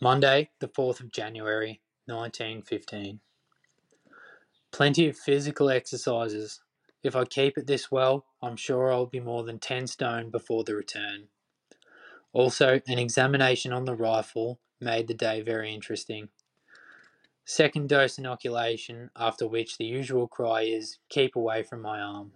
Monday, the 4th of January, 1915. Plenty of physical exercises. If I keep it this well, I'm sure I'll be more than 10 stone before the return. Also, an examination on the rifle made the day very interesting. Second dose inoculation, after which the usual cry is, keep away from my arm.